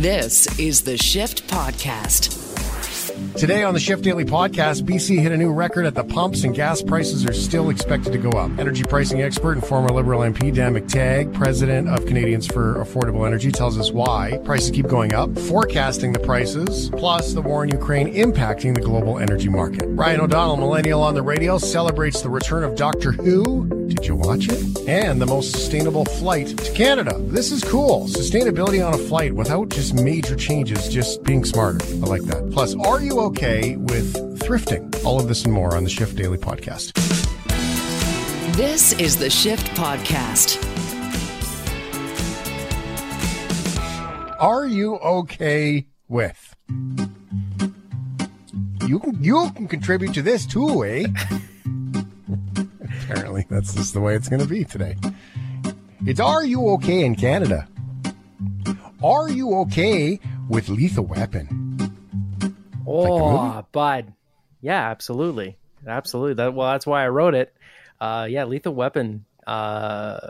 This is the Shift Podcast. Today on the Shift Daily Podcast, BC hit a new record at the pumps and gas prices are still expected to go up. Energy pricing expert and former Liberal MP Dan McTeague, president of Canadians for Affordable Energy, tells us why prices keep going up, forecasting the prices, plus the war in Ukraine impacting the global energy market. Ryan O'Donnell, millennial on the radio, celebrates the return of Doctor Who. Did you watch it? And the most sustainable flight to Canada. This is cool. Sustainability on a flight without just major changes, just being smarter. I like that. Plus, are you okay with thrifting? All of this and more on the Shift Daily Podcast. This is the Shift Podcast. Are you okay with? You can you can contribute to this too, eh? Apparently, that's just the way it's going to be today. It's Are You Okay in Canada? Are you okay with Lethal Weapon? Oh, bud. Yeah, absolutely. Absolutely. That well, that's why I wrote it. Uh yeah, Lethal Weapon uh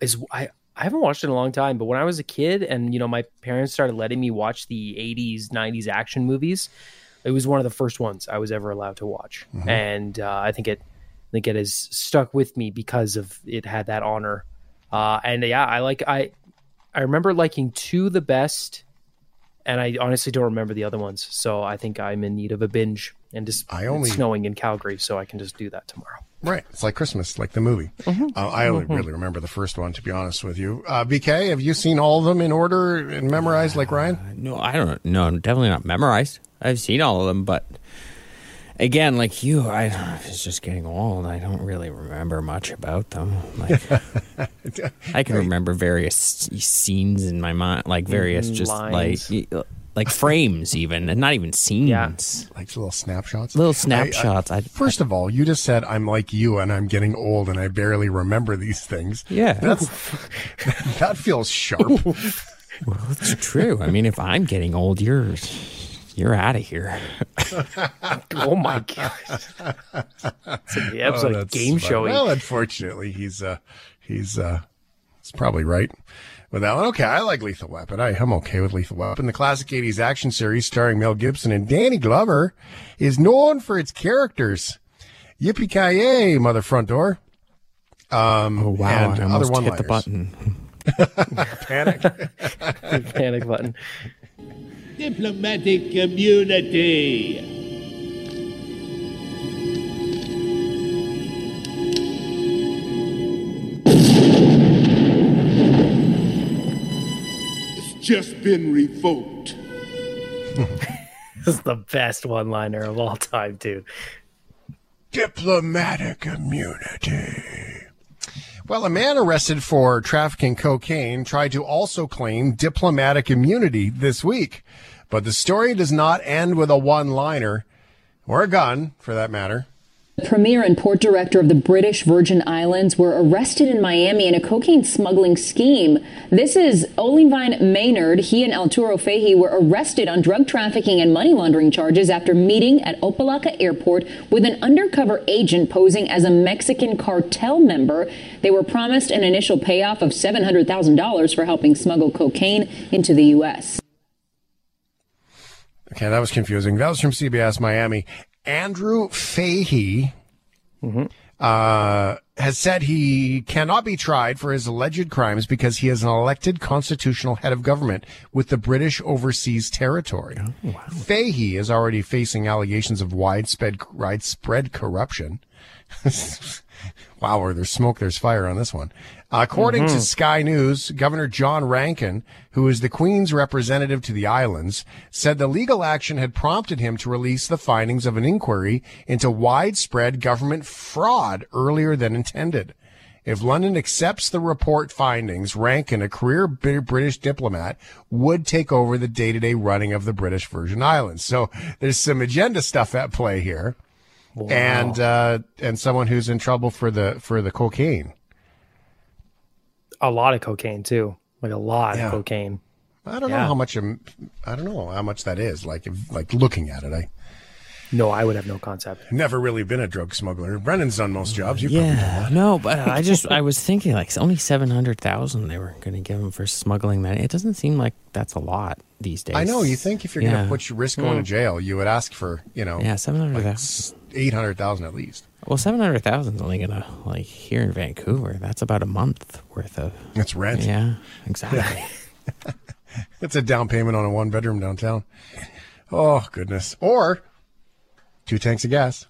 is I I haven't watched it in a long time, but when I was a kid and you know my parents started letting me watch the 80s, 90s action movies, it was one of the first ones I was ever allowed to watch. And uh, I think it think it has stuck with me because of it had that honor. Uh and yeah, I like I I remember liking two the best and I honestly don't remember the other ones. So I think I'm in need of a binge and just I only- it's snowing in Calgary, so I can just do that tomorrow. Right. It's like Christmas, like the movie. Uh, I only really remember the first one, to be honest with you. Uh, BK, have you seen all of them in order and memorized like Ryan? No, I don't. No, definitely not memorized. I've seen all of them, but again, like you, I it's just getting old. I don't really remember much about them. Like I can remember various scenes in my mind, like various Mhm, just lines. like like frames, even, and not even scenes. Yeah. Like little snapshots? Little I- I- snapshots. I, First of all, you just said I'm like you and I'm getting old and I barely remember these things. Yeah. That's that feels sharp. well, it's true. I mean, if I'm getting old, you're you're out of here. Oh my god! It's like the episode Oh, game fun. show. Well, unfortunately, he's uh he's uh he's probably right with that one. Okay, I like Lethal Weapon. I, I'm okay with Lethal Weapon. The classic 80s action series starring Mel Gibson and Danny Glover is known for its characters. Yippee ki yay, mother front door. Um, Oh wow! and I other almost one hit the button. Panic. Panic button. Diplomatic community. It's just been revoked. This is the best one-liner of all time, dude. Diplomatic immunity. Well, a man arrested for trafficking cocaine tried to also claim diplomatic immunity this week. But the story does not end with a one liner or a gun, for that matter. The premier and port director of the British Virgin Islands were arrested in Miami in a cocaine smuggling scheme. This is Oleanvine Maynard. He and Alturo Fahie were arrested on drug trafficking and money laundering charges after meeting at Opa-locka Airport with an undercover agent posing as a Mexican cartel member. They were promised an initial payoff of $700,000 for helping smuggle cocaine into the U.S. Okay, that was confusing. That was from CBS Miami. Andrew Fahie uh, has said he cannot be tried for his alleged crimes because he is an elected constitutional head of government with the British Overseas Territory. Fahie is already facing allegations of widespread widespread corruption. wow, where there's smoke, there's fire on this one. According to Sky News, Governor John Rankin, who is the Queen's representative to the islands, said the legal action had prompted him to release the findings of an inquiry into widespread government fraud earlier than intended. If London accepts the report findings, Rankin, a career British diplomat, would take over the day-to-day running of the British Virgin Islands. So there's some agenda stuff at play here, and uh, and someone who's in trouble for the for the cocaine. A lot of cocaine too, like a lot Yeah. of cocaine. I don't know how much. I don't know how much that is. Like, if, like looking at it, I No, I would have no concept. never really been a drug smuggler. Brendan's done most jobs. You probably know Yeah, that. no, but I just I was thinking like it's only seven hundred thousand they were going to give him for smuggling that. It doesn't seem like that's a lot. these days. I know. You think if you're going to put your risk going to hmm. jail, you would ask for you know Yeah, seven hundred thousand. eight hundred thousand at least. Well, seven hundred thousand is only gonna like here in Vancouver. That's about a month worth of. It's rent. Yeah, exactly. It's a down payment on a one bedroom downtown. Oh goodness. Or two tanks of gas.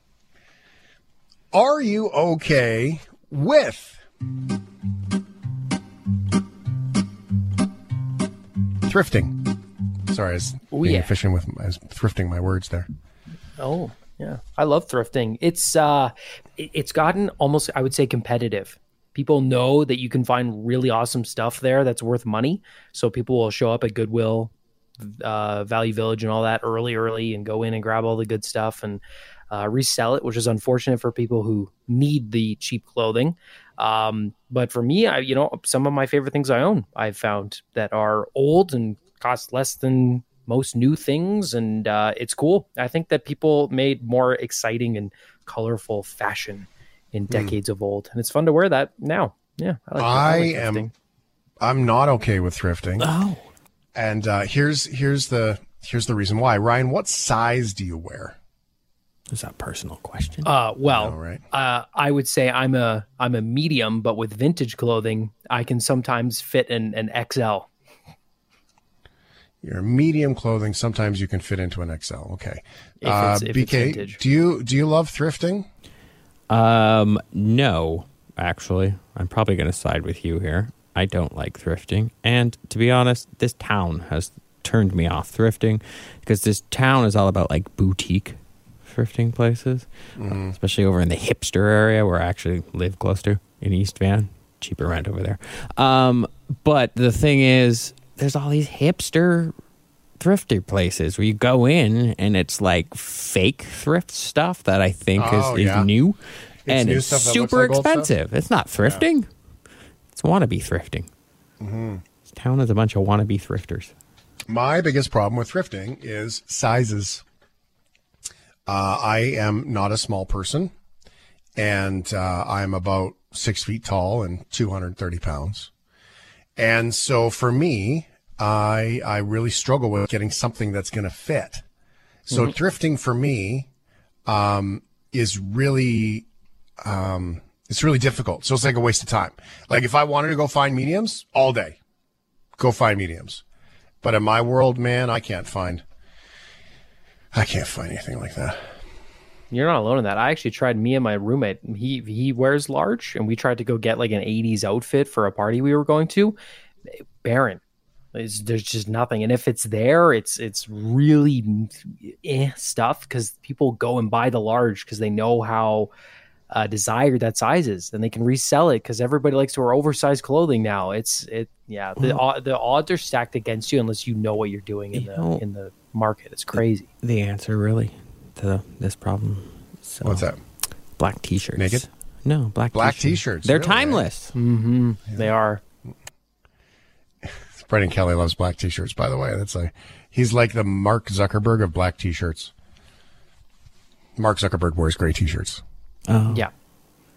Are you okay with thrifting? Sorry, I was oh, being yeah. efficient with I was thrifting my words there. Oh, yeah. I love thrifting. It's uh it's gotten almost I would say competitive. People know that you can find really awesome stuff there that's worth money. So people will show up at Goodwill, uh, Value Village and all that early, early and go in and grab all the good stuff and uh, resell it, which is unfortunate for people who need the cheap clothing. Um, but for me, I, you know, some of my favorite things I own, I've found that are old and cost less than most new things. And uh, it's cool. I think that people made more exciting and colorful fashion in decades of old. And it's fun to wear that now. Yeah. I, like, I like am- I'm not okay with thrifting. oh, And uh, here's here's the here's the reason why. Ryan, what size do you wear? is that a personal question? Uh, well, know, right? uh, I would say I'm a I'm a medium, but with vintage clothing, I can sometimes fit an, an XL. Your medium clothing. Sometimes you can fit into an XL. Okay. If Uh, if BK, vintage. do you do you love thrifting? Um, no, actually, I'm probably going to side with you here. I don't like thrifting, and to be honest, this town has turned me off thrifting because this town is all about like boutique thrifting places, uh, especially over in the hipster area where I actually live close to in East Van. Cheaper rent over there. Um, but the thing is, there's all these hipster thrifty places where you go in and it's like fake thrift stuff that I think Oh, is, is yeah. new and new it's super like expensive. It's not thrifting. It's wannabe thrifting. Mm-hmm. This town is a bunch of wannabe thrifters. My biggest problem with thrifting is sizes. Uh, I am not a small person, and uh, I'm about six feet tall and 230 pounds. And so for me, I I really struggle with getting something that's going to fit. So thrifting for me um, is really um, it's really difficult. So it's like a waste of time. Like if I wanted to go find mediums all day, go find mediums. But in my world, man, I can't find I can't find anything like that. You're not alone in that. I actually tried. Me and my roommate. He he wears large, and we tried to go get like an '80s outfit for a party we were going to. Barren. It's, there's just nothing, and if it's there, it's it's really eh stuff because people go and buy the large because they know how uh, desired that size is, and they can resell it because everybody likes to wear oversized clothing now. It's it yeah. The od- the odds are stacked against you unless you know what you're doing in You the know- in the market. It's crazy. The answer, really, to this problem. So, What's that? Black T-shirts. Naked? No, black Black t-shirts. t-shirts, They're really, timeless. They are. Brendan Kelly loves black t-shirts, by the way. That's like he's like the Mark Zuckerberg of black t-shirts. Mark Zuckerberg wears gray t-shirts. Oh, Yeah.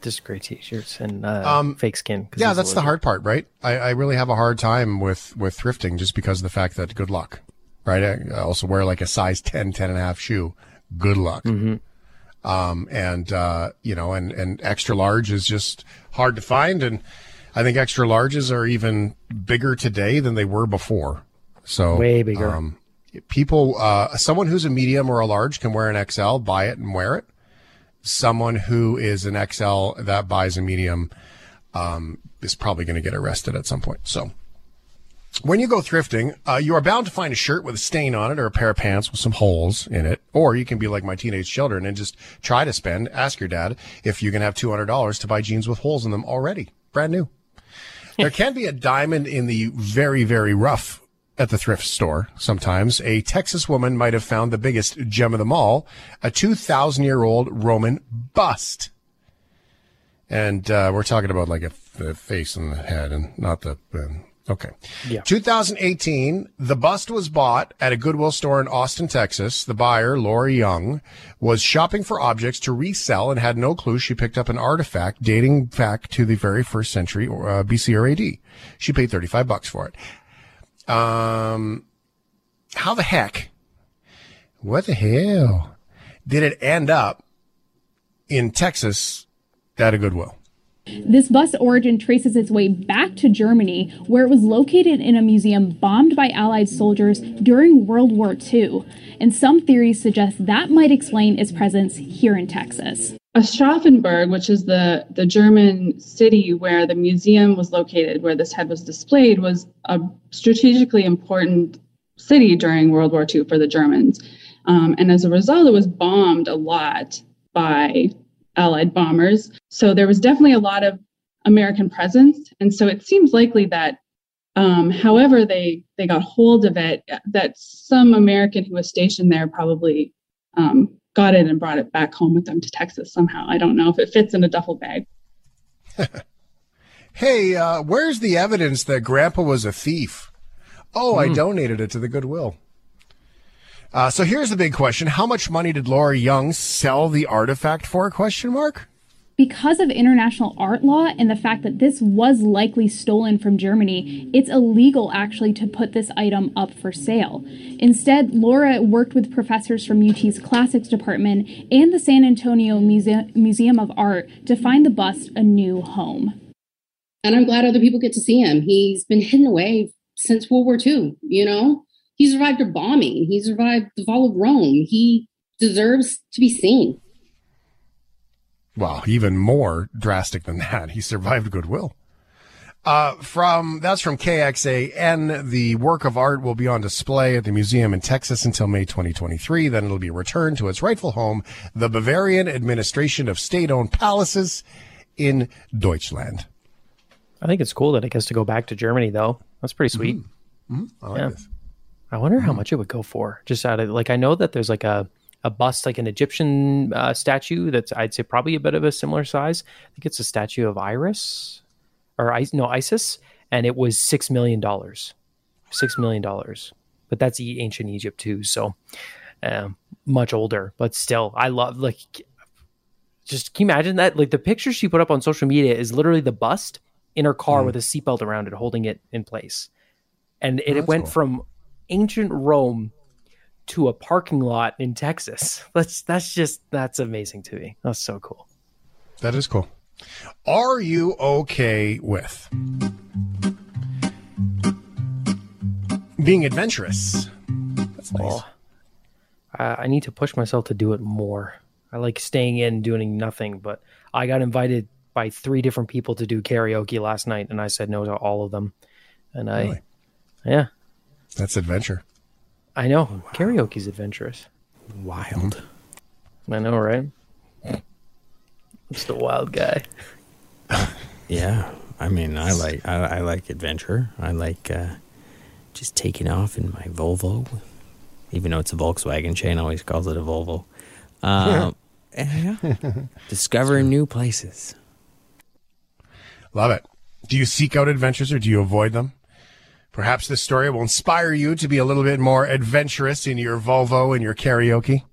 Just gray t-shirts and uh, fake skin. Yeah, that's the hard part, right? I, I really have a hard time with, with thrifting just because of the fact that good luck, right? I I also wear like a size 10, 10 and a half shoe. Good luck. Um, and, uh, you know, and, and extra large is just hard to find. And I think extra larges are even bigger today than they were before. So Way bigger. Um, people, uh, someone who's a medium or a large can wear an XL, buy it and wear it. Someone who is an XL that buys a medium, um, is probably going to get arrested at some point. So when you go thrifting, uh, you are bound to find a shirt with a stain on it or a pair of pants with some holes in it. Or you can be like my teenage children and just try to spend, ask your dad if you can have $200 to buy jeans with holes in them already, brand new. There can be a diamond in the very, very rough at the thrift store sometimes. A Texas woman might have found the biggest gem of them all, a 2,000 year old Roman bust. And uh, we're talking about like a, face and the head and not the. Um, okay. Yeah. 2018, the bust was bought at a Goodwill store in Austin, Texas. The buyer, Lori Young, was shopping for objects to resell and had no clue she picked up an artifact dating back to the very first century uh, BC or AD. She paid 35 bucks for it. Um, how the heck, what the hell did it end up in Texas at a Goodwill? This bus origin traces its way back to Germany, where it was located in a museum bombed by Allied soldiers during World War II. And some theories suggest that might explain its presence here in Texas. Aschaffenburg, which is the, the German city where the museum was located, where this head was displayed, was a strategically important city during World War II for the Germans. Um, and as a result, it was bombed a lot by Allied bombers. So there was definitely a lot of American presence. And so it seems likely that, um, however they, they got hold of it, that some American who was stationed there probably um, got it and brought it back home with them to Texas somehow. I don't know if it fits in a duffel bag. hey, uh, where's the evidence that Grandpa was a thief? Oh, mm. I hmm. donated it to the Goodwill. Uh, so here's the big question: How much money did Laura Young sell the artifact for? Question mark. Because of international art law and the fact that this was likely stolen from Germany, it's illegal actually to put this item up for sale. Instead, Laura worked with professors from UT's classics department and the San Antonio Muse- Museum of Art to find the bust a new home. And I'm glad other people get to see him. He's been hidden away since World War II, you know? He survived a bombing. He survived the fall of Rome. He deserves to be seen. Well, even more drastic than that. He survived Goodwill. Uh, from that's from KXAN. The work of art will be on display at the museum in Texas until May 2023. Then it'll be returned to its rightful home, the Bavarian Administration of State-Owned Palaces in Deutschland. I think it's cool that it gets to go back to Germany, though. That's pretty sweet. Mm-hmm. Mm-hmm. I like yeah. this. I wonder how mm-hmm. much it would go for. Just out of like, I know that there's like a a bust, like an Egyptian uh, statue that's I'd say probably a bit of a similar size. I think it's a statue of Iris or I no Isis, and it was six million dollars. Six million dollars, but that's ancient Egypt too, so uh, much older. But still, I love like. Just can you imagine that? Like the picture she put up on social media is literally the bust in her car mm. with a seatbelt around it, holding it in place, and it, oh, it went cool. from ancient Rome to a parking lot in Texas. That's that's just that's amazing to me. That's so cool. That is cool. Are you okay with being adventurous? That's nice. Oh, I, I need to push myself to do it more. I like staying in doing nothing, but I got invited by three different people to do karaoke last night, and I said no to all of them. And I, really? yeah, that's adventure. I know. Wow. Karaoke's adventurous. Wild. I know, right? I'm just a wild guy. yeah. I mean, I like I, I like adventure. I like uh, just taking off in my Volvo, even though it's a Volkswagen. Shane always calls it a Volvo. Uh, yeah, discovering new places. Love it. Do you seek out adventures or do you avoid them? Perhaps this story will inspire you to be a little bit more adventurous in your Volvo and your karaoke.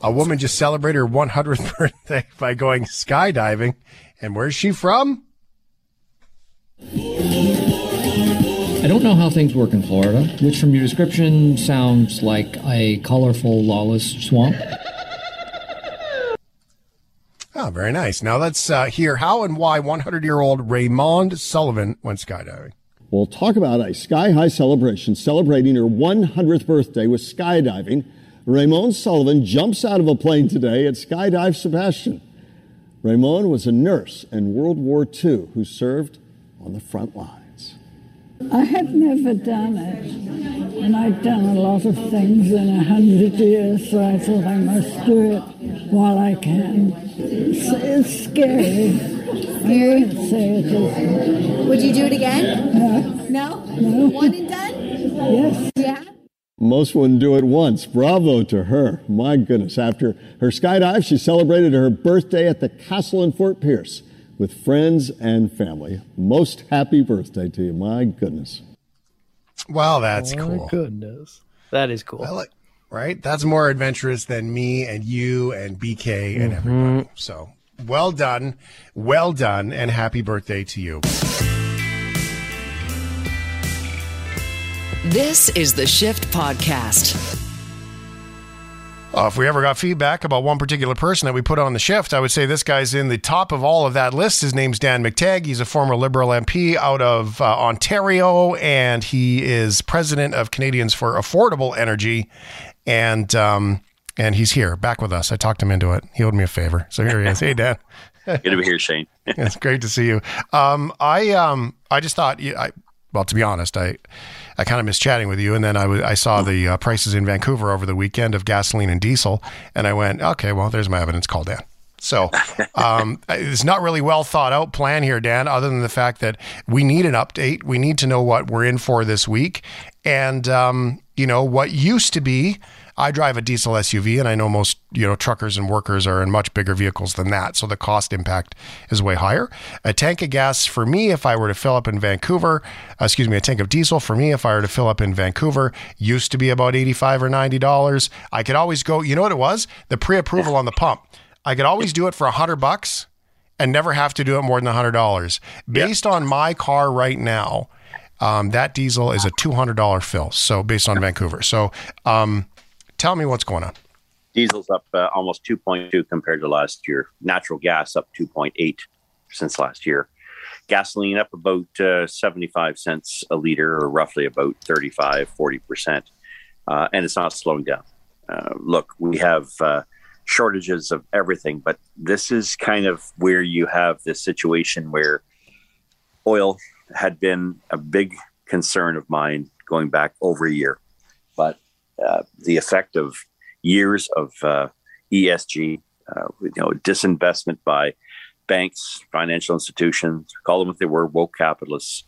A woman just celebrated her 100th birthday by going skydiving. And where's she from? I don't know how things work in Florida, which from your description sounds like a colorful, lawless swamp. Oh, very nice. Now let's uh, hear how and why 100 year old Raymond Sullivan went skydiving. We'll talk about a sky high celebration celebrating her 100th birthday with skydiving. Raymond Sullivan jumps out of a plane today at Skydive Sebastian. Raymond was a nurse in World War II who served on the front lines. I had never done it, and I'd done a lot of things in a hundred years, so I thought I must do it while I can. It's, it's scary. Very. Say it is. Would you do it again? No. No? No. One and done? Yes. Yeah. Most wouldn't do it once. Bravo to her. My goodness. After her skydive, she celebrated her birthday at the castle in Fort Pierce with friends and family. Most happy birthday to you. My goodness. Wow, that's oh, cool. goodness. That is cool. Like, right? That's more adventurous than me and you and BK and mm-hmm. everybody. So well done. Well done. And happy birthday to you. This is the Shift Podcast. Uh, if we ever got feedback about one particular person that we put on the shift, I would say this guy's in the top of all of that list. His name's Dan McTeague. He's a former Liberal MP out of uh, Ontario, and he is president of Canadians for Affordable Energy. And um, and he's here, back with us. I talked him into it. He owed me a favor, so here he is. Hey, Dan. Good to be here, Shane. it's great to see you. Um, I um, I just thought, I, well, to be honest, I I kind of missed chatting with you, and then I, w- I saw the uh, prices in Vancouver over the weekend of gasoline and diesel, and I went, okay, well, there's my evidence. Call Dan. So um, it's not really well thought out plan here, Dan. Other than the fact that we need an update, we need to know what we're in for this week, and um, you know what used to be I drive a diesel SUV, and I know most you know truckers and workers are in much bigger vehicles than that, so the cost impact is way higher. A tank of gas for me, if I were to fill up in Vancouver, uh, excuse me, a tank of diesel for me, if I were to fill up in Vancouver, used to be about eighty-five or ninety dollars. I could always go. You know what it was? The pre-approval on the pump. I could always do it for a hundred bucks and never have to do it more than a hundred dollars. Based on my car right now. Um, that diesel is a $200 fill. So based on Vancouver. So, um, Tell me what's going on. Diesel's up uh, almost 2.2 compared to last year. Natural gas up 2.8 since last year. Gasoline up about uh, 75 cents a liter, or roughly about 35, 40%. Uh, and it's not slowing down. Uh, look, we have uh, shortages of everything, but this is kind of where you have this situation where oil had been a big concern of mine going back over a year. But uh, the effect of years of uh, ESG, uh, you know, disinvestment by banks, financial institutions, call them what they were, woke capitalists.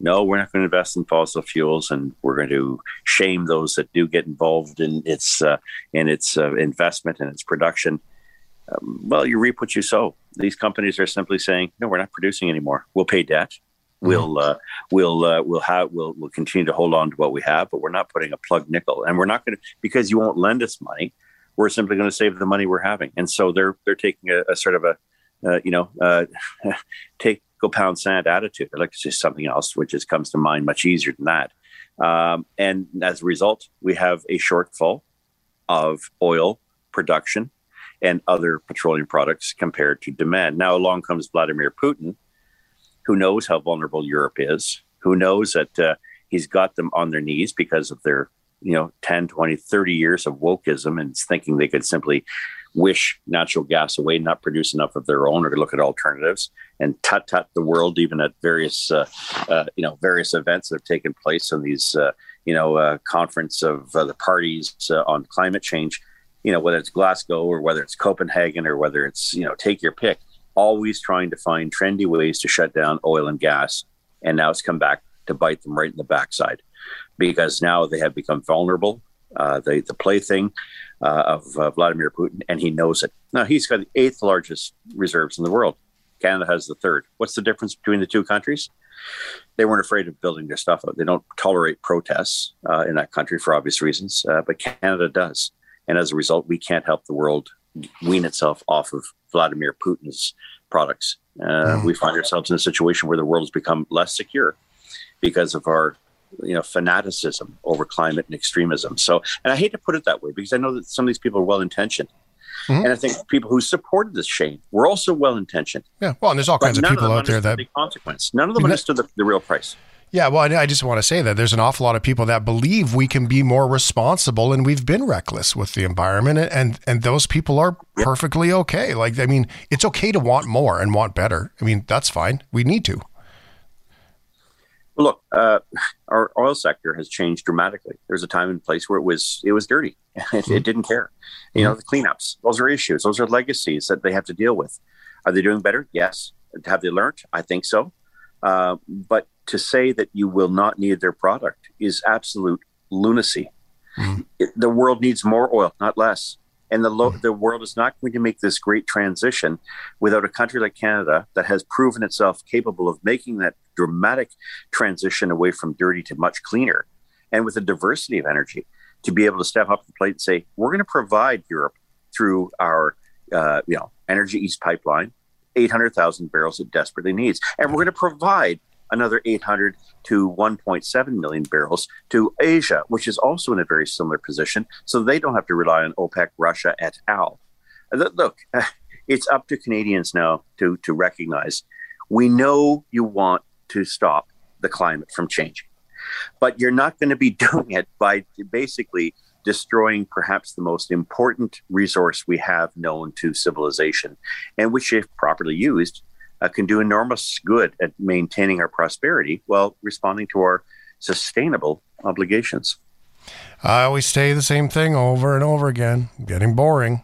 No, we're not going to invest in fossil fuels, and we're going to shame those that do get involved in its uh, in its investment and its production. Um, well, you reap what you sow. These companies are simply saying, "No, we're not producing anymore. We'll pay debt. We'll uh, we'll uh, we'll have we'll we'll continue to hold on to what we have, but we're not putting a plug nickel, and we're not going to because you won't lend us money. We're simply going to save the money we're having, and so they're they're taking a, a sort of a uh, you know uh, take go pound sand attitude. I'd like to say something else, which just comes to mind much easier than that. Um, and as a result, we have a shortfall of oil production and other petroleum products compared to demand. Now along comes Vladimir Putin who knows how vulnerable Europe is, who knows that uh, he's got them on their knees because of their, you know, 10, 20, 30 years of wokeism and thinking they could simply wish natural gas away, not produce enough of their own, or look at alternatives and tut tut the world, even at various, uh, uh, you know, various events that have taken place on these, uh, you know, uh, conference of uh, the parties uh, on climate change. You know, whether it's Glasgow or whether it's Copenhagen or whether it's you know, take your pick always trying to find trendy ways to shut down oil and gas. And now it's come back to bite them right in the backside because now they have become vulnerable. Uh, the, the plaything uh, of uh, Vladimir Putin, and he knows it. Now, he's got the eighth largest reserves in the world. Canada has the third. What's the difference between the two countries? They weren't afraid of building their stuff out. They don't tolerate protests uh, in that country for obvious reasons, uh, but Canada does. And as a result, we can't help the world wean itself off of Vladimir Putin's products. Uh, mm. We find ourselves in a situation where the world has become less secure because of our you know fanaticism over climate and extremism so and i hate to put it that way because i know that some of these people are well intentioned mm-hmm. and i think people who supported this shane were also well intentioned yeah well and there's all kinds of people of out there that the consequence none of them understood the, the real price yeah, well, I just want to say that there's an awful lot of people that believe we can be more responsible, and we've been reckless with the environment, and and those people are perfectly okay. Like, I mean, it's okay to want more and want better. I mean, that's fine. We need to. Well, look, uh, our oil sector has changed dramatically. There's a time and place where it was it was dirty. It, mm-hmm. it didn't care. You mm-hmm. know, the cleanups. Those are issues. Those are legacies that they have to deal with. Are they doing better? Yes. Have they learned? I think so. Uh, but to say that you will not need their product is absolute lunacy. Mm-hmm. It, the world needs more oil, not less. And the, lo- mm-hmm. the world is not going to make this great transition without a country like Canada that has proven itself capable of making that dramatic transition away from dirty to much cleaner and with a diversity of energy to be able to step up to the plate and say, we're going to provide Europe through our uh, you know, Energy East pipeline, 800,000 barrels it desperately needs. And we're going to provide another 800 to 1.7 million barrels to Asia, which is also in a very similar position. So they don't have to rely on OPEC, Russia et al. Look, it's up to Canadians now to, to recognize we know you want to stop the climate from changing, but you're not going to be doing it by basically destroying perhaps the most important resource we have known to civilization, and which, if properly used, uh, can do enormous good at maintaining our prosperity while responding to our sustainable obligations. I always say the same thing over and over again, getting boring.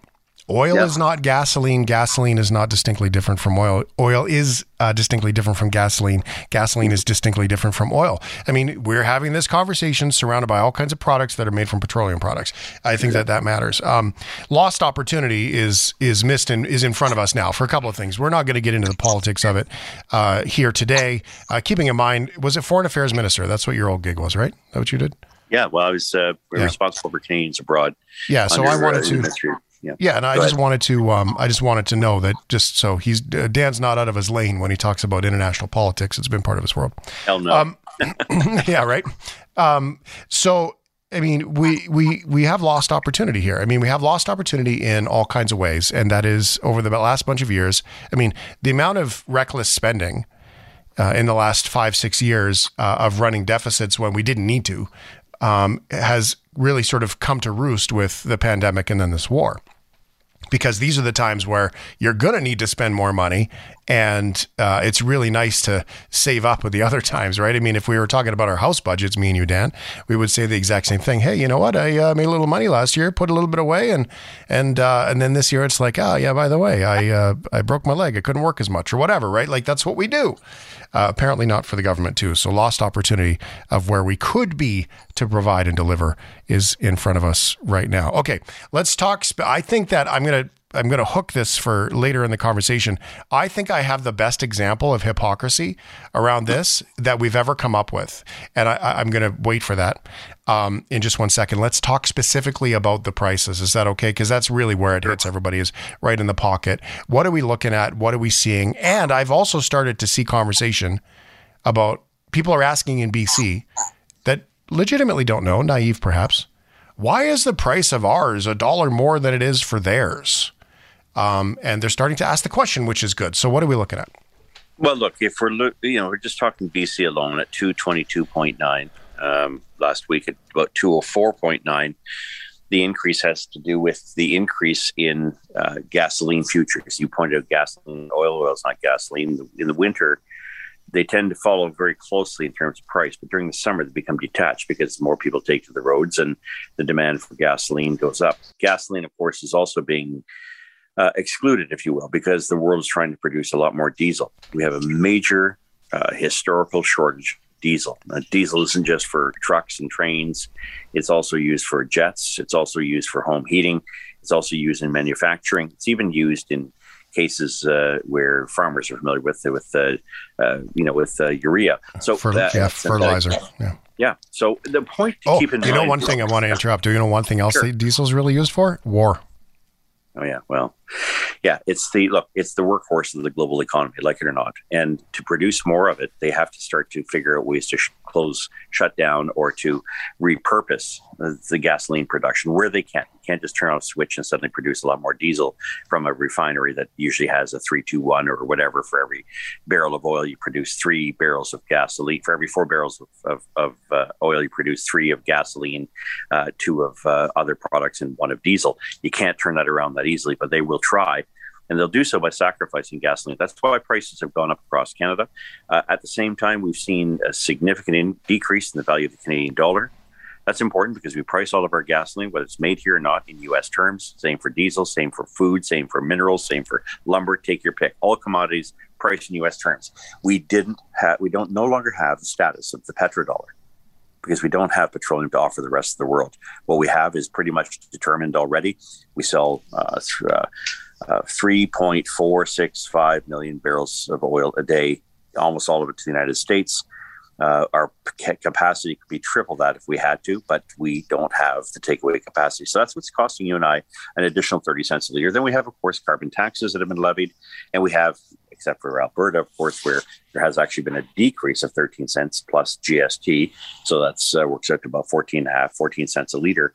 Oil is not gasoline. Gasoline is not distinctly different from oil. Oil is uh, distinctly different from gasoline. Gasoline is distinctly different from oil. I mean, we're having this conversation surrounded by all kinds of products that are made from petroleum products. I think that that matters. Um, lost opportunity is is missed and is in front of us now for a couple of things. We're not going to get into the politics of it uh, here today. Uh, keeping in mind, was it foreign affairs minister? That's what your old gig was, right? That what you did? Yeah. Well, I was uh, Yeah. responsible for Canadians abroad. Yeah, so I wanted uh, to-. Yeah. Yeah, and I Go just ahead. wanted to, um, I just wanted to know that just so he's uh, Dan's not out of his lane when he talks about international politics. It's been part of his world. Hell no. Um, yeah, right. Um, so, I mean, we we we have lost opportunity here. I mean, we have lost opportunity in all kinds of ways, and that is over the last bunch of years. I mean, the amount of reckless spending uh, in the last five six years uh, of running deficits when we didn't need to um, has really sort of come to roost with the pandemic and then this war because these are the times where you're going to need to spend more money and uh, it's really nice to save up with the other times right? I mean if we were talking about our house budgets me and you dan we would say the exact same thing. Hey you know what? I uh, made a little money last year put a little bit away and and uh, and then this year it's like oh yeah by the way i uh, i broke my leg. I couldn't work as much or whatever right? Like that's what we do. Uh, apparently not for the government too. So lost opportunity of where we could be to provide and deliver is in front of us right now. Okay let's talk sp- i think that i'm going to I'm going to hook this for later in the conversation. I think I have the best example of hypocrisy around this that we've ever come up with. And I, I'm going to wait for that um, in just one second. Let's talk specifically about the prices. Is that okay? Because that's really where it hits everybody is right in the pocket. What are we looking at? What are we seeing? And I've also started to see conversation about people are asking in BC that legitimately don't know, naive perhaps. Why is the price of ours a dollar more than it is for theirs? Um, and they're starting to ask the question, which is good. So, what are we looking at? Well, look, if we're look, you know, we're just talking BC alone at two twenty two point nine. Um, last week at about two hundred four point nine. The increase has to do with the increase in uh, gasoline futures. You pointed out gasoline, oil oil is not gasoline. In the winter, they tend to follow very closely in terms of price, but during the summer they become detached because more people take to the roads and the demand for gasoline goes up. Gasoline, of course, is also being uh, excluded, if you will, because the world is trying to produce a lot more diesel. We have a major uh, historical shortage of diesel. Diesel isn't just for trucks and trains, it's also used for jets, it's also used for home heating, it's also used in manufacturing, it's even used in cases uh, where farmers are familiar with with uh, uh, you know with uh, urea. So For, that- yeah, fertilizer. Yeah. yeah. So the point to Oh, keep in you mind. know one thing I want to interrupt. Do you know one thing else Sure. that diesel's really used for? War. Oh yeah, well, yeah, it's the look, it's the workhorse of the global economy, like it or not. And to produce more of it, they have to start to figure out ways to sh- close, shut down, or to repurpose the, gasoline production where they can. You can't just turn on a switch and suddenly produce a lot more diesel from a refinery that usually has a three, two, one, or whatever. For every barrel of oil, you produce three barrels of gasoline. For every four barrels of, of, of uh, oil, you produce three of gasoline, uh, two of uh, other products, and one of diesel. You can't turn that around that easily, but they will try. And they'll do so by sacrificing gasoline. That's why prices have gone up across Canada. Uh, at the same time, we've seen a significant in- decrease in the value of the Canadian dollar. That's important because we price all of our gasoline, whether it's made here or not, in U.S. terms. Same for diesel, same for food, same for minerals, same for lumber. Take your pick. All commodities priced in U.S. terms. We didn't have, we don't no longer have the status of the petrodollar because we don't have petroleum to offer the rest of the world. What we have is pretty much determined already. We sell uh, th- uh, uh, 3.465 million barrels of oil a day, almost all of it to the United States. Uh, our ca- capacity could be triple that if we had to, but we don't have the takeaway capacity. So that's what's costing you and I an additional 30 cents a liter. Then we have, of course, carbon taxes that have been levied, and we have except for Alberta, of course, where there has actually been a decrease of 13 cents plus GST. So that's uh, works out to about 14 and a half, 14 cents a liter.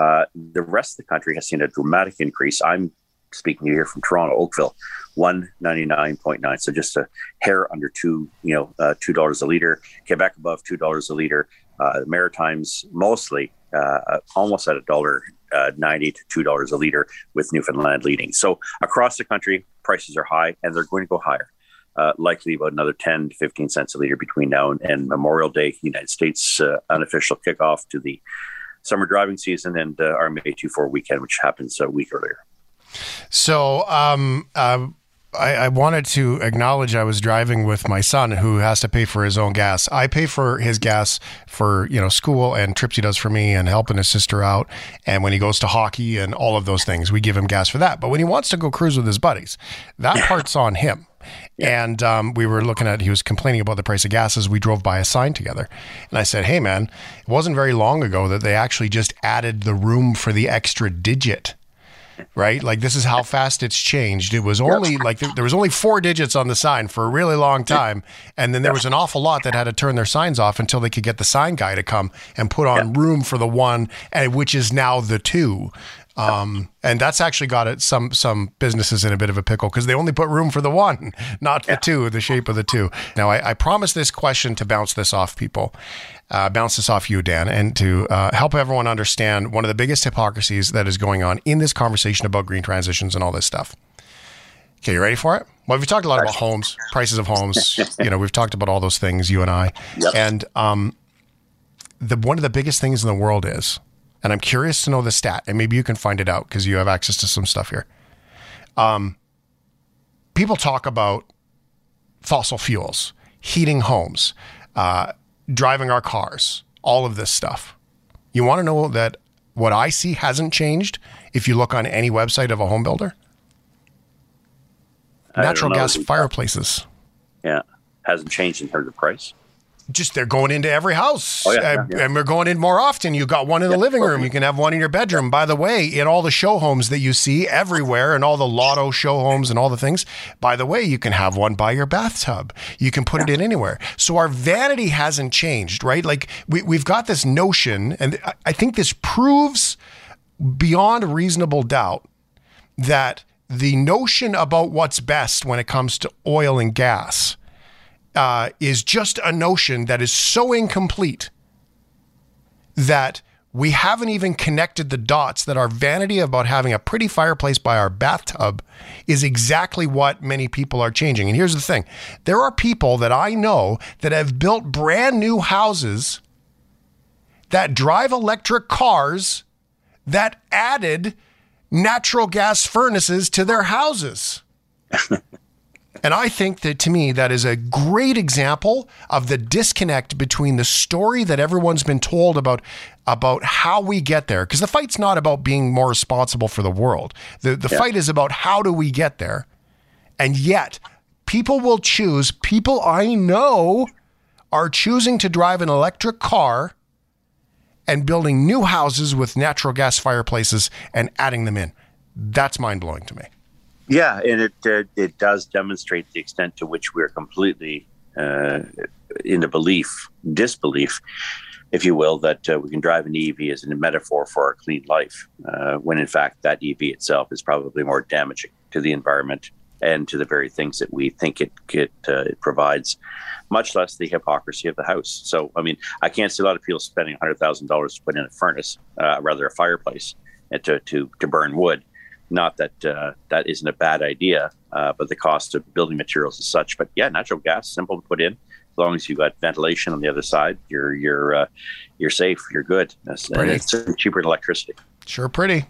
Uh, the rest of the country has seen a dramatic increase. I'm speaking here from Toronto, Oakville, 199.9. So just a hair under two, you know, uh, $2 a liter. Quebec above $2 a liter. Uh, Maritimes mostly uh, almost at a dollar uh, 90 to two dollars a liter with Newfoundland leading. So across the country, prices are high and they're going to go higher. Uh, likely about another 10 to 15 cents a liter between now and, and Memorial Day, United States uh, unofficial kickoff to the summer driving season and uh, our May 2 4 weekend, which happens a week earlier. So, um, uh, I, I, wanted to acknowledge I was driving with my son who has to pay for his own gas. I pay for his gas for, you know, school and trips he does for me and helping his sister out. And when he goes to hockey and all of those things, we give him gas for that. But when he wants to go cruise with his buddies, that part's on him. And um, we were looking at, he was complaining about the price of gas as we drove by a sign together. And I said, Hey, man, it wasn't very long ago that they actually just added the room for the extra digit right? Like this is how fast it's changed. It was only like there, was only four digits on the sign for a really long time, and then there was an awful lot that had to turn their signs off until they could get the sign guy to come and put on room for the one, and which is now the two. Um, and that's actually got it some some businesses in a bit of a pickle because they only put room for the one, not the yeah. two, the shape of the two. Now, I, I promise this question to bounce this off people, uh, bounce this off you, Dan, and to uh, help everyone understand one of the biggest hypocrisies that is going on in this conversation about green transitions and all this stuff. Okay, you ready for it? Well, we've talked a lot about homes, prices of homes. you know, we've talked about all those things, you and I. Yep. And um, the one of the biggest things in the world is and I'm curious to know the stat, and maybe you can find it out because you have access to some stuff here. Um, people talk about fossil fuels, heating homes, uh, driving our cars, all of this stuff. You want to know that what I see hasn't changed if you look on any website of a home builder? Natural gas fireplaces. Yeah, hasn't changed in terms of price just they're going into every house. Oh, yeah, uh, yeah. and we're going in more often. You got one in the living room. You can have one in your bedroom. By the way in all the show homes that you see everywhere and all the lotto show homes and all the things by the way you can have one by your bathtub. You can put it in anywhere. So our vanity hasn't changed right? Like we, we've got this notion and i think this proves beyond reasonable doubt that the notion about what's best when it comes to oil and gas uh, is just a notion that is so incomplete that we haven't even connected the dots that our vanity about having a pretty fireplace by our bathtub is exactly what many people are changing. And here's the thing there are people that I know that have built brand new houses that drive electric cars that added natural gas furnaces to their houses. And I think that to me, that is a great example of the disconnect between the story that everyone's been told about about how we get there. Because the fight's not about being more responsible for the world. The the yeah. fight is about how do we get there. And yet, people will choose, people I know are choosing to drive an electric car and building new houses with natural gas fireplaces and adding them in. That's mind blowing to me. Yeah, and it uh, it does demonstrate the extent to which we're completely uh, in the belief, disbelief, if you will, that uh, we can drive an EV as a metaphor for our clean life, uh, when in fact that EV itself is probably more damaging to the environment and to the very things that we think it it, uh, it provides, much less the hypocrisy of the house. So, I mean, I can't see a lot of people spending hundred thousand dollars to put in a furnace, uh, rather a fireplace, and to to to burn wood not that uh, that isn't a bad idea, uh, but the cost of building materials is such. But yeah, natural gas, simple to put in. As long as you've got ventilation on the other side, you're you're uh, you're safe. You're good. And it's cheaper than electricity. Sure, pretty.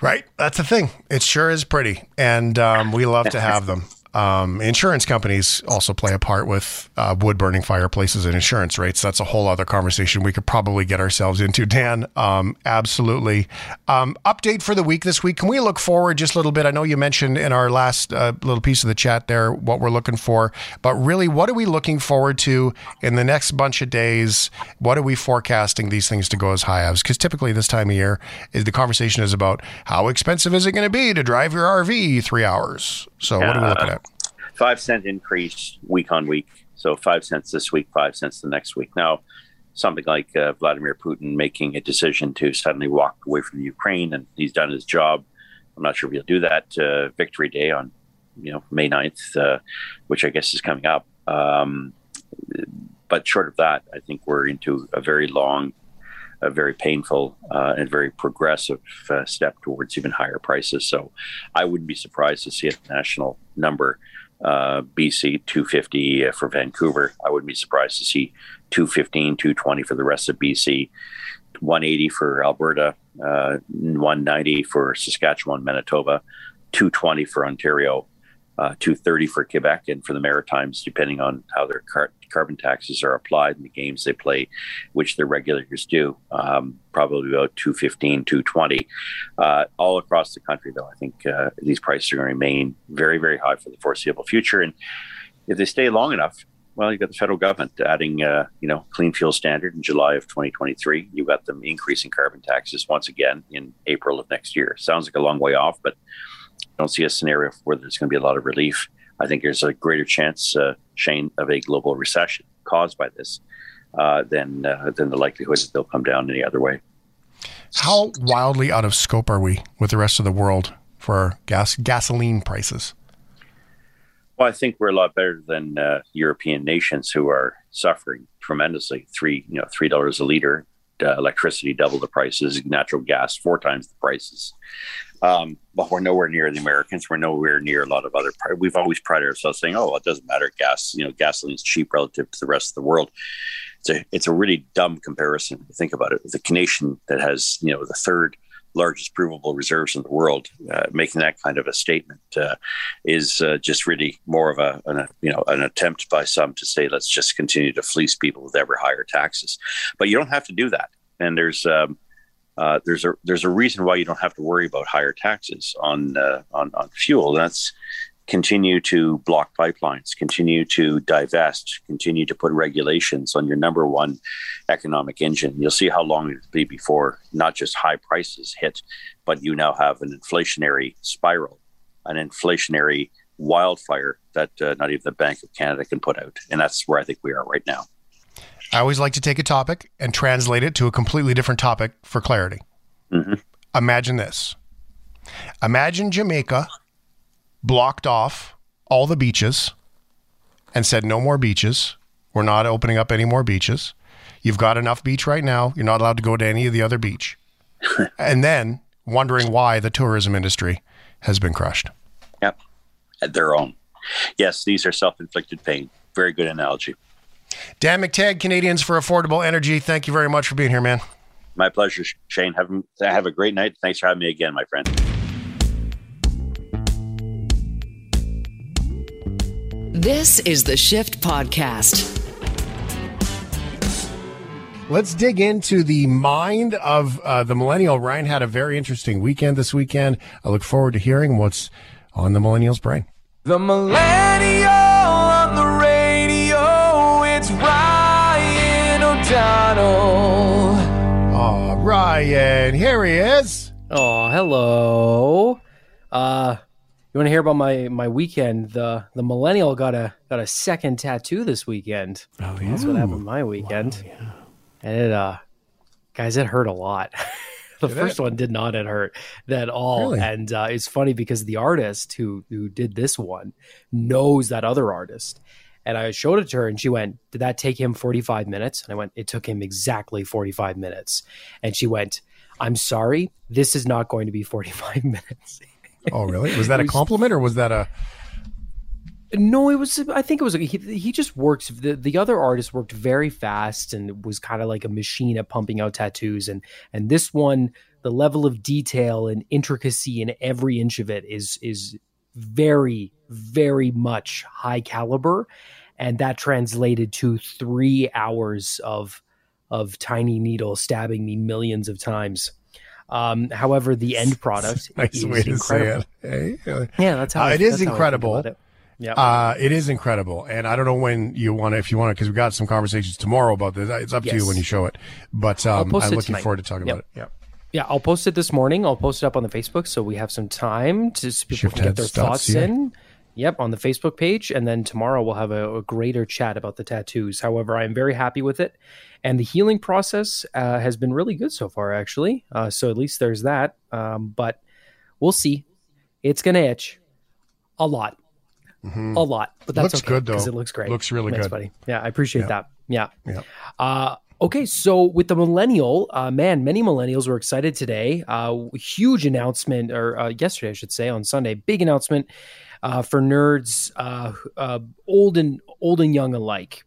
Right, that's the thing. It sure is pretty, and um, we love to have them. Um, insurance companies also play a part with uh, wood burning fireplaces and insurance rates. That's a whole other conversation we could probably get ourselves into. Dan, um, absolutely. Um, update for the week this week. Can we look forward just a little bit? I know you mentioned in our last uh, little piece of the chat there what we're looking for, but really, what are we looking forward to in the next bunch of days? What are we forecasting these things to go as high as? Because typically this time of year, is the conversation is about how expensive is it going to be to drive your RV three hours. So what are we looking Uh, at? Five cent increase week on week. So five cents this week, five cents the next week. Now, something like uh, Vladimir Putin making a decision to suddenly walk away from Ukraine, and he's done his job. I'm not sure if he'll do that uh, Victory Day on, you know, May 9th, uh, which I guess is coming up. Um, but short of that, I think we're into a very long, a very painful, uh, and very progressive uh, step towards even higher prices. So I wouldn't be surprised to see a national number. Uh, BC 250 uh, for Vancouver. I wouldn't be surprised to see 215, 220 for the rest of BC, 180 for Alberta, uh, 190 for Saskatchewan, Manitoba, 220 for Ontario, uh, 230 for Quebec, and for the Maritimes, depending on how their car- carbon taxes are applied and the games they play, which their regulators do, um, probably about 215, 220. Uh, all across the country, though, I think uh, these prices are going to remain very, very high for the foreseeable future. And if they stay long enough, well, you've got the federal government adding, uh, you know, clean fuel standard in July of 2023. You've got them increasing carbon taxes once again in April of next year. Sounds like a long way off, but don't see a scenario where there's going to be a lot of relief. I think there's a greater chance, uh, Shane, of a global recession caused by this uh, than uh, than the likelihood that they'll come down any other way. How wildly out of scope are we with the rest of the world for gas gasoline prices? Well, I think we're a lot better than uh, European nations who are suffering tremendously. Three, you know, three dollars a liter. Uh, electricity double the prices. Natural gas four times the prices. Um, but we're nowhere near the Americans. We're nowhere near a lot of other. We've always prided ourselves saying, "Oh, well, it doesn't matter. Gas, you know, gasoline is cheap relative to the rest of the world." It's a it's a really dumb comparison. If you think about it. The nation that has you know the third largest provable reserves in the world, uh, making that kind of a statement uh, is uh, just really more of a, an, a you know an attempt by some to say let's just continue to fleece people with ever higher taxes. But you don't have to do that, and there's. Um, uh, there's a there's a reason why you don't have to worry about higher taxes on uh, on on fuel. That's continue to block pipelines, continue to divest, continue to put regulations on your number one economic engine. You'll see how long it'll be before not just high prices hit, but you now have an inflationary spiral, an inflationary wildfire that uh, not even the Bank of Canada can put out. And that's where I think we are right now. I always like to take a topic and translate it to a completely different topic for clarity. Mm-hmm. Imagine this. Imagine Jamaica blocked off all the beaches and said, no more beaches. We're not opening up any more beaches. You've got enough beach right now. You're not allowed to go to any of the other beach. and then wondering why the tourism industry has been crushed. Yep. At their own. Yes, these are self inflicted pain. Very good analogy. Dan McTeague, Canadians for Affordable Energy. Thank you very much for being here, man. My pleasure, Shane. Have, have a great night. Thanks for having me again, my friend. This is the Shift Podcast. Let's dig into the mind of uh, the millennial. Ryan had a very interesting weekend this weekend. I look forward to hearing what's on the millennial's brain. The millennial Ryan, here he is. Oh, hello. Uh, you want to hear about my my weekend? The the millennial got a got a second tattoo this weekend. Oh yeah, that's what happened my weekend. Wow, yeah. And it uh, guys, it hurt a lot. the did first it? one did not it hurt at all, really? and uh, it's funny because the artist who who did this one knows that other artist. And I showed it to her, and she went, "Did that take him forty five minutes?" And I went, "It took him exactly forty five minutes." And she went, "I'm sorry, this is not going to be forty five minutes." oh, really? Was that a compliment or was that a? No, it was. I think it was. He, he just works. The, the other artist worked very fast and was kind of like a machine at pumping out tattoos. And and this one, the level of detail and intricacy in every inch of it is is very very much high caliber, and that translated to three hours of of tiny needle stabbing me millions of times. Um, however, the end product nice is way to incredible. say it. Hey? Yeah, that's how uh, I, it is incredible. Yeah, Uh, it is incredible, and I don't know when you want to, if you want to, because we got some conversations tomorrow about this. It's up to you when you show it, but um, I'm looking tonight. forward to talking Yep. about it. Yeah. Yeah, I'll post it this morning. I'll post it up on the Facebook so we have some time to so people can get their thoughts Shiftheads.ca. in. Yep, on the Facebook page. And then tomorrow we'll have a, a greater chat about the tattoos. However, I'm very happy with it. And the healing process uh, has been really good so far, actually. Uh, so at least there's that. Um, but we'll see. It's going to itch a lot. Mhm. A lot. But that's Looks okay, good, though. It looks great. Looks really Thanks, good. buddy. Yeah, I appreciate Yeah. that. Yeah. Yeah. Uh, okay, so with the millennial, uh, man, many millennials were excited today. Uh, huge announcement, or uh, yesterday, I should say, on Sunday, big announcement uh, for nerds, uh, uh, old and old and young alike.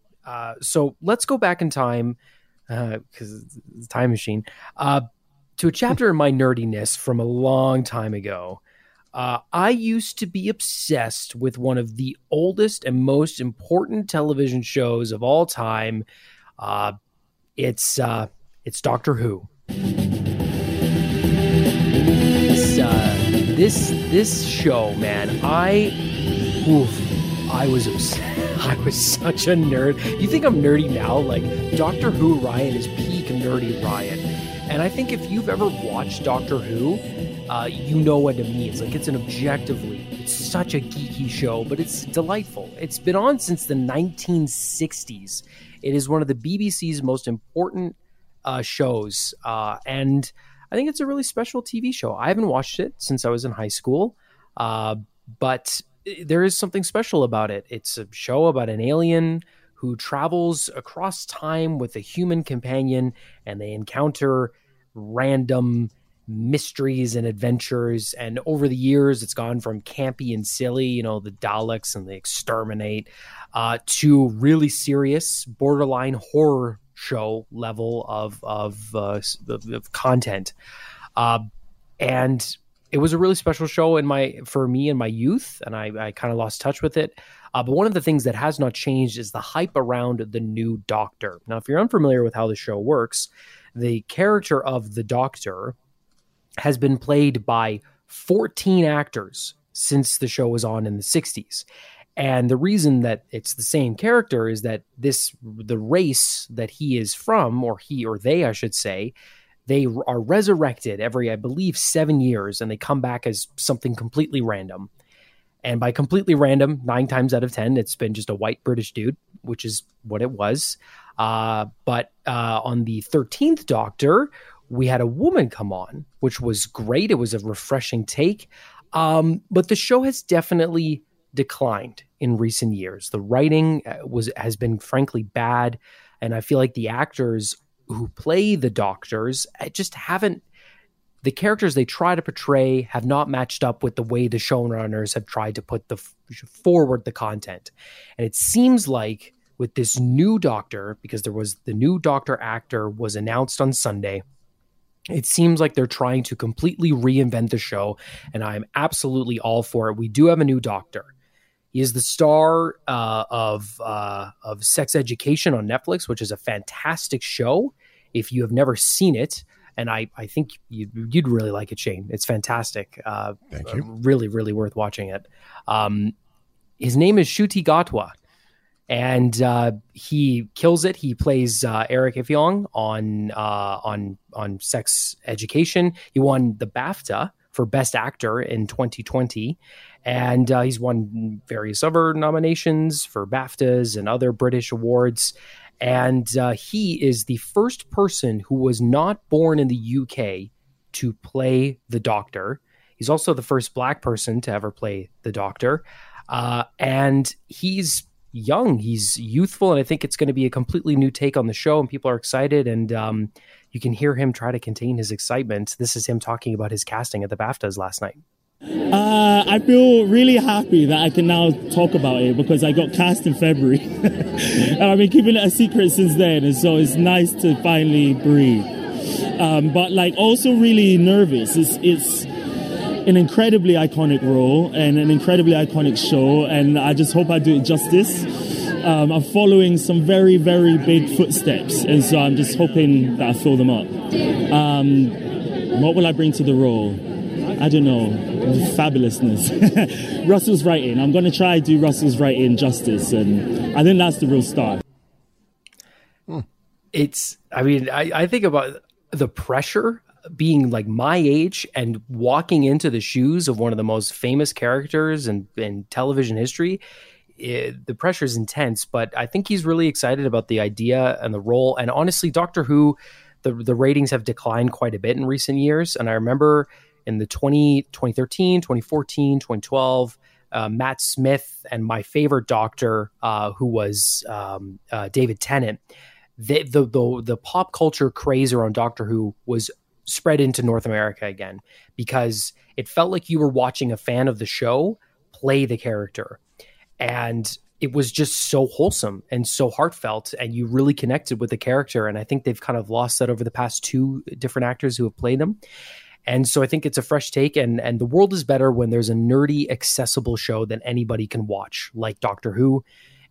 So let's go back in time because time machine to a chapter in my nerdiness from a long time ago. I used to be obsessed with one of the oldest and most important television shows of all time. It's uh, it's Doctor Who. This uh, this this show, man, I oof, I was obs- I was such a nerd. You think I'm nerdy now? Like Doctor Who Ryan is peak nerdy Ryan. And I think if you've ever watched Doctor Who, uh, you know what it means. Like it's an objectively, it's such a geeky show, but it's delightful. It's been on since the 1960s. It is one of the BBC's most important uh, shows, uh, and I think it's a really special TV show. I haven't watched it since I was in high school, uh, but there is something special about it. It's a show about an alien who travels across time with a human companion, and they encounter random mysteries and adventures. And over the years, it's gone from campy and silly, you know, the Daleks and the exterminate, uh, to really serious, borderline horror show level of of, uh, of, of content. Uh, and it was a really special show in my for me in my youth, and I, I kind of lost touch with it. Uh, but one of the things that has not changed is the hype around the new Doctor. Now, if you're unfamiliar with how the show works, the character of the Doctor has been played by 14 actors since the show was on in the 60s. And the reason that it's the same character is that this the race that he is from, or he or they, I should say, they are resurrected every, I believe, seven years, and they come back as something completely random. And by completely random, nine times out of ten, it's been just a white British dude, which is what it was. Uh, but uh, on the thirteenth Doctor, we had a woman come on, which was great. It was a refreshing take. Um, but the show has definitely declined in recent years. The writing uh, was has been frankly bad, and I feel like the actors who play the doctors uh, just haven't. The characters they try to portray have not matched up with the way the showrunners have tried to put the forward the content, and it seems like with this new Doctor, because there was the new Doctor actor was announced on Sunday it seems like they're trying to completely reinvent the show, and I'm absolutely all for it. We do have a new doctor. He is the star uh, of uh, of Sex Education on Netflix, which is a fantastic show. If you have never seen it, and I, I think you, you'd really like it, Shane. It's fantastic. Uh, Thank you. Really, really worth watching it. Um, his name is Ncuti Gatwa and uh, he kills it. He plays uh, Eric Effiong on uh, on on Sex Education. He won the BAFTA for Best Actor in 2020, and uh, he's won various other nominations for BAFTAs and other British awards. And uh, he is the first person who was not born in the UK to play the Doctor. He's also the first black person to ever play the Doctor, uh, and he's young. He's youthful, and I think it's going to be a completely new take on the show, and people are excited. And um, you can hear him try to contain his excitement. This is him talking about his casting at the BAFTAs last night. Uh, I feel really happy that I can now talk about it because I got cast in February. and I've been keeping it a secret since then, and so it's nice to finally breathe. Um, but like also really nervous. It's it's an incredibly iconic role and an incredibly iconic show, and I just hope I do it justice. Um, I'm following some very very big footsteps, and so I'm just hoping that I fill them up. Um, what will I bring to the role? I don't know, fabulousness. Russell's writing. I'm going to try do Russell's writing justice, and I think that's the real start. It's, I mean, I, I think about the pressure being like my age and walking into the shoes of one of the most famous characters in, in television history, it, the pressure is intense. But I think he's really excited about the idea and the role. And honestly, Doctor Who, the the ratings have declined quite a bit in recent years. And I remember in the 20, 2013, 2014, 2012. Uh, Matt Smith and my favorite doctor, uh, who was um, uh, David Tennant, the, the, the the pop culture craze around Doctor Who was spread into North America again because it felt like you were watching a fan of the show play the character. And it was just so wholesome and so heartfelt and you really connected with the character. And i think they've kind of lost that over the past two different actors who have played them. And so i think it's a fresh take and and the world is better when there's a nerdy accessible show that anybody can watch like doctor who.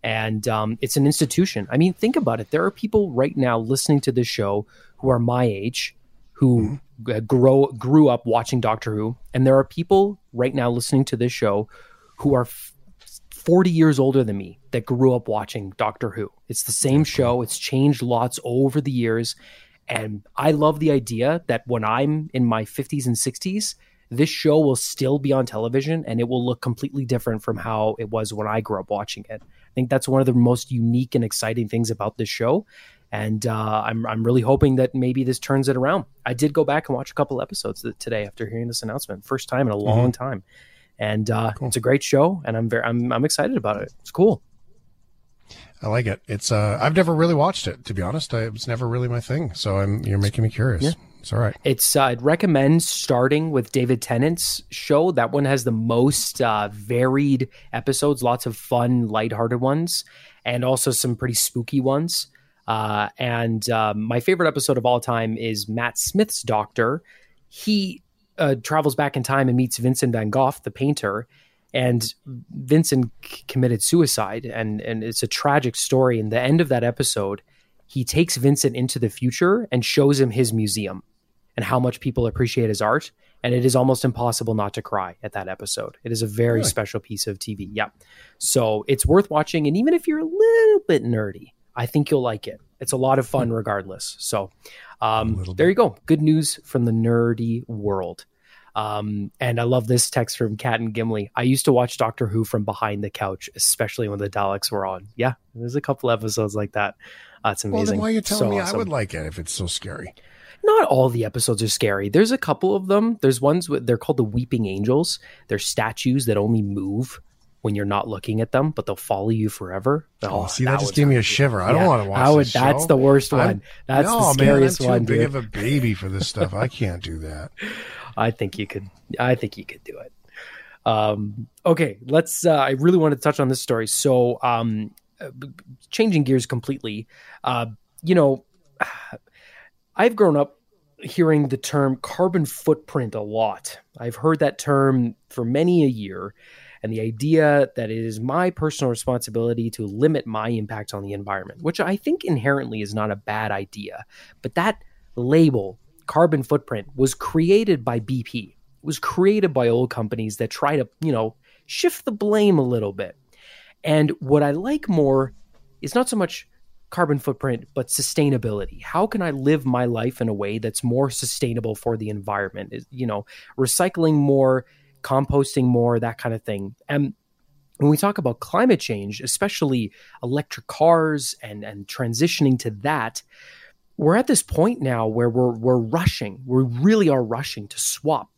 And um, it's an institution. I mean think about it. There are people right now listening to this show who are my age who mm-hmm. grow grew up watching Doctor Who, and there are people right now listening to this show who are f- 40 years older than me that grew up watching Doctor Who. It's the same show. It's changed lots over the years, and I love the idea that when I'm in my 50s and 60s, this show will still be on television and it will look completely different from how it was when I grew up watching it. I think that's one of the most unique and exciting things about this show and uh, I'm I'm really hoping that maybe this turns it around. I did go back and watch a couple episodes today after hearing this announcement, first time in a long mm-hmm. time, and uh, cool. it's a great show, and I'm very I'm I'm excited about it. It's cool. I like it. It's uh I've never really watched it to be honest. I, it was never really my thing. So I'm you're making me curious. Yeah. It's all right. It's uh, I'd recommend starting with David Tennant's show. That one has the most uh, varied episodes, lots of fun, lighthearted ones, and also some pretty spooky ones. Uh, and uh, my favorite episode of all time is Matt Smith's Doctor. He uh, travels back in time and meets Vincent van Gogh, the painter, and Vincent c- committed suicide. And, and it's a tragic story. In the end of that episode, he takes Vincent into the future and shows him his museum and how much people appreciate his art. And it is almost impossible not to cry at that episode. It is a very really? special piece of TV. Yeah. So it's worth watching. And even if you're a little bit nerdy, I think you'll like it. It's a lot of fun regardless. So um, there you go. Good news from the nerdy world. Um, and I love this text from Cat and Gimli. I used to watch Doctor Who from behind the couch, especially when the Daleks were on. Yeah, there's a couple episodes like that. That's amazing. Well, then why are you telling so me awesome. I would like it if it's so scary? Not all the episodes are scary. There's a couple of them. There's ones with, they're called the Weeping Angels. They're statues that only move when you're not looking at them, but they'll follow you forever. Oh, oh see, that, that just gave me a shiver. I yeah. don't want to watch. would, that's show. the worst one. I'm, that's no, the scariest man, I'm too Big dude. of a baby for this stuff. I can't do that. I think you could. I think you could do it. Um, okay, let's. Uh, I really want to touch on this story. So, um, uh, changing gears completely. Uh, you know, I've grown up hearing the term carbon footprint a lot. I've heard that term for many a year and the idea that it is my personal responsibility to limit my impact on the environment, which I think inherently is not a bad idea. But that label, carbon footprint, was created by BP. It was created by old companies that try to, you know, shift the blame a little bit. And what I like more is not so much carbon footprint, but sustainability. How can I live my life in a way that's more sustainable for the environment? You know, recycling more, composting more, that kind of thing. And when we talk about climate change, especially electric cars and, and transitioning to that, we're at this point now where we're we're rushing. We really are rushing to swap,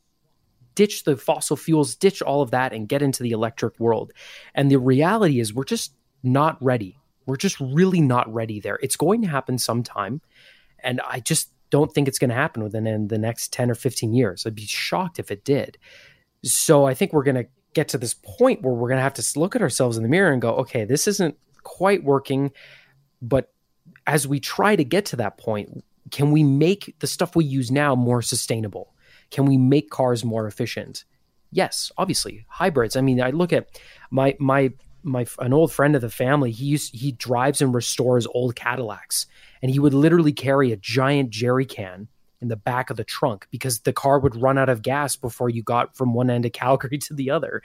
ditch the fossil fuels, ditch all of that, and get into the electric world. And the reality is, we're just not ready. We're just really not ready there. It's going to happen sometime, and I just don't think it's going to happen within the next ten or fifteen years. I'd be shocked if it did. So I think we're going to get to this point where we're going to have to look at ourselves in the mirror and go, okay, this isn't quite working. But as we try to get to that point, can we make the stuff we use now more sustainable? Can we make cars more efficient? Yes, obviously, hybrids. I mean, I look at my my my an old friend of the family. He used he drives and restores old Cadillacs, and he would literally carry a giant jerry can in the back of the trunk because the car would run out of gas before you got from one end of Calgary to the other.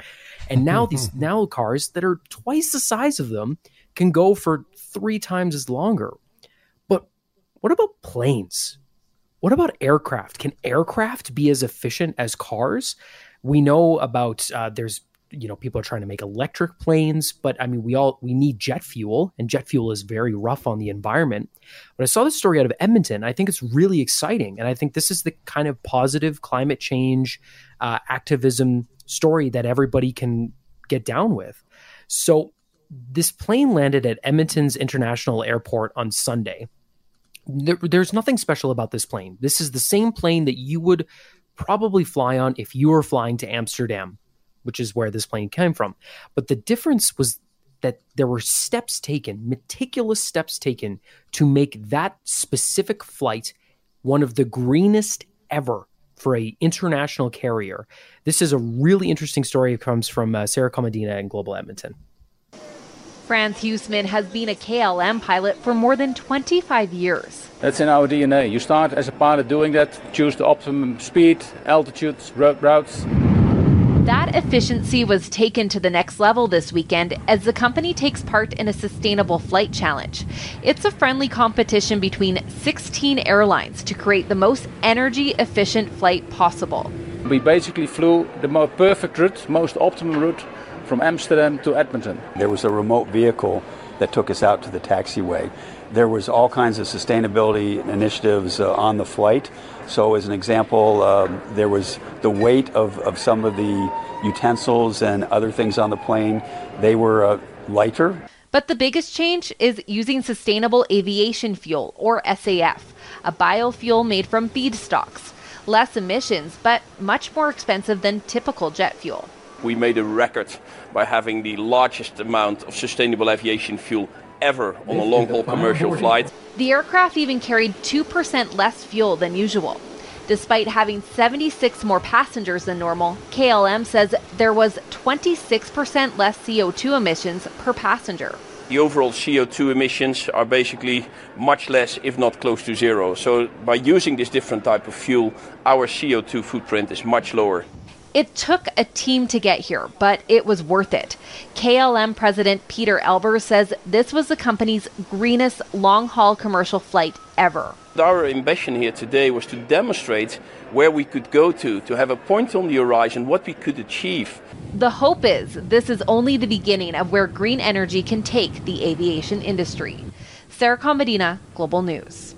And now these now cars that are twice the size of them can go for three times as longer. But what about planes? what about aircraft? Can aircraft be as efficient as cars? We know about uh, there's you know people are trying to make electric planes but i mean we all we need jet fuel and jet fuel is very rough on the environment. But i saw this story out of edmonton. I think it's really exciting and i think this is the kind of positive climate change uh, activism story that everybody can get down with. So this plane landed at edmonton's international airport on sunday. There, there's nothing special about this plane. This is the same plane that you would probably fly on if you were flying to amsterdam which is where this plane came from. But the difference was that there were steps taken, meticulous steps taken to make that specific flight one of the greenest ever for a international carrier. This is a really interesting story. It comes from uh, Sarah Komadina in Global Edmonton. Franz Huesman has been a KLM pilot for more than 25 years. That's in our DNA. You start as a pilot doing that, choose the optimum speed, altitudes, routes. That efficiency was taken to the next level this weekend as the company takes part in a sustainable flight challenge. It's a friendly competition between 16 airlines to create the most energy efficient flight possible. We basically flew the most perfect route, most optimum route from Amsterdam to Edmonton. There was a remote vehicle that took us out to the taxiway. There was all kinds of sustainability initiatives uh, on the flight. So, as an example, um, there was the weight of, of some of the utensils and other things on the plane. They were uh, lighter. But the biggest change is using sustainable aviation fuel, or SAF, a biofuel made from feedstocks. Less emissions, but much more expensive than typical jet fuel. We made a record by having the largest amount of sustainable aviation fuel ever on a long haul commercial flight. The aircraft even carried 2% less fuel than usual. Despite having 76 more passengers than normal, KLM says there was 26% less CO2 emissions per passenger. The overall CO2 emissions are basically much less, if not close to zero. So, by using this different type of fuel, our CO2 footprint is much lower. It took a team to get here, but it was worth it. KLM President Peter Elbers says this was the company's greenest long haul commercial flight ever. Our ambition here today was to demonstrate where we could go to, to have a point on the horizon, what we could achieve. The hope is this is only the beginning of where green energy can take the aviation industry. Sarah Komadina, Global News.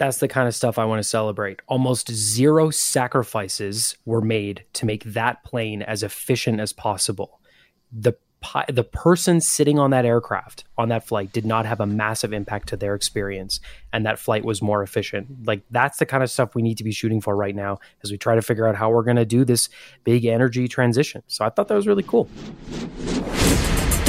That's the kind of stuff I want to celebrate. Almost zero sacrifices were made to make that plane as efficient as possible. The the person sitting on that aircraft on that flight did not have a massive impact to their experience and that flight was more efficient like that's the kind of stuff we need to be shooting for right now as we try to figure out how we're going to do this big energy transition so i thought that was really cool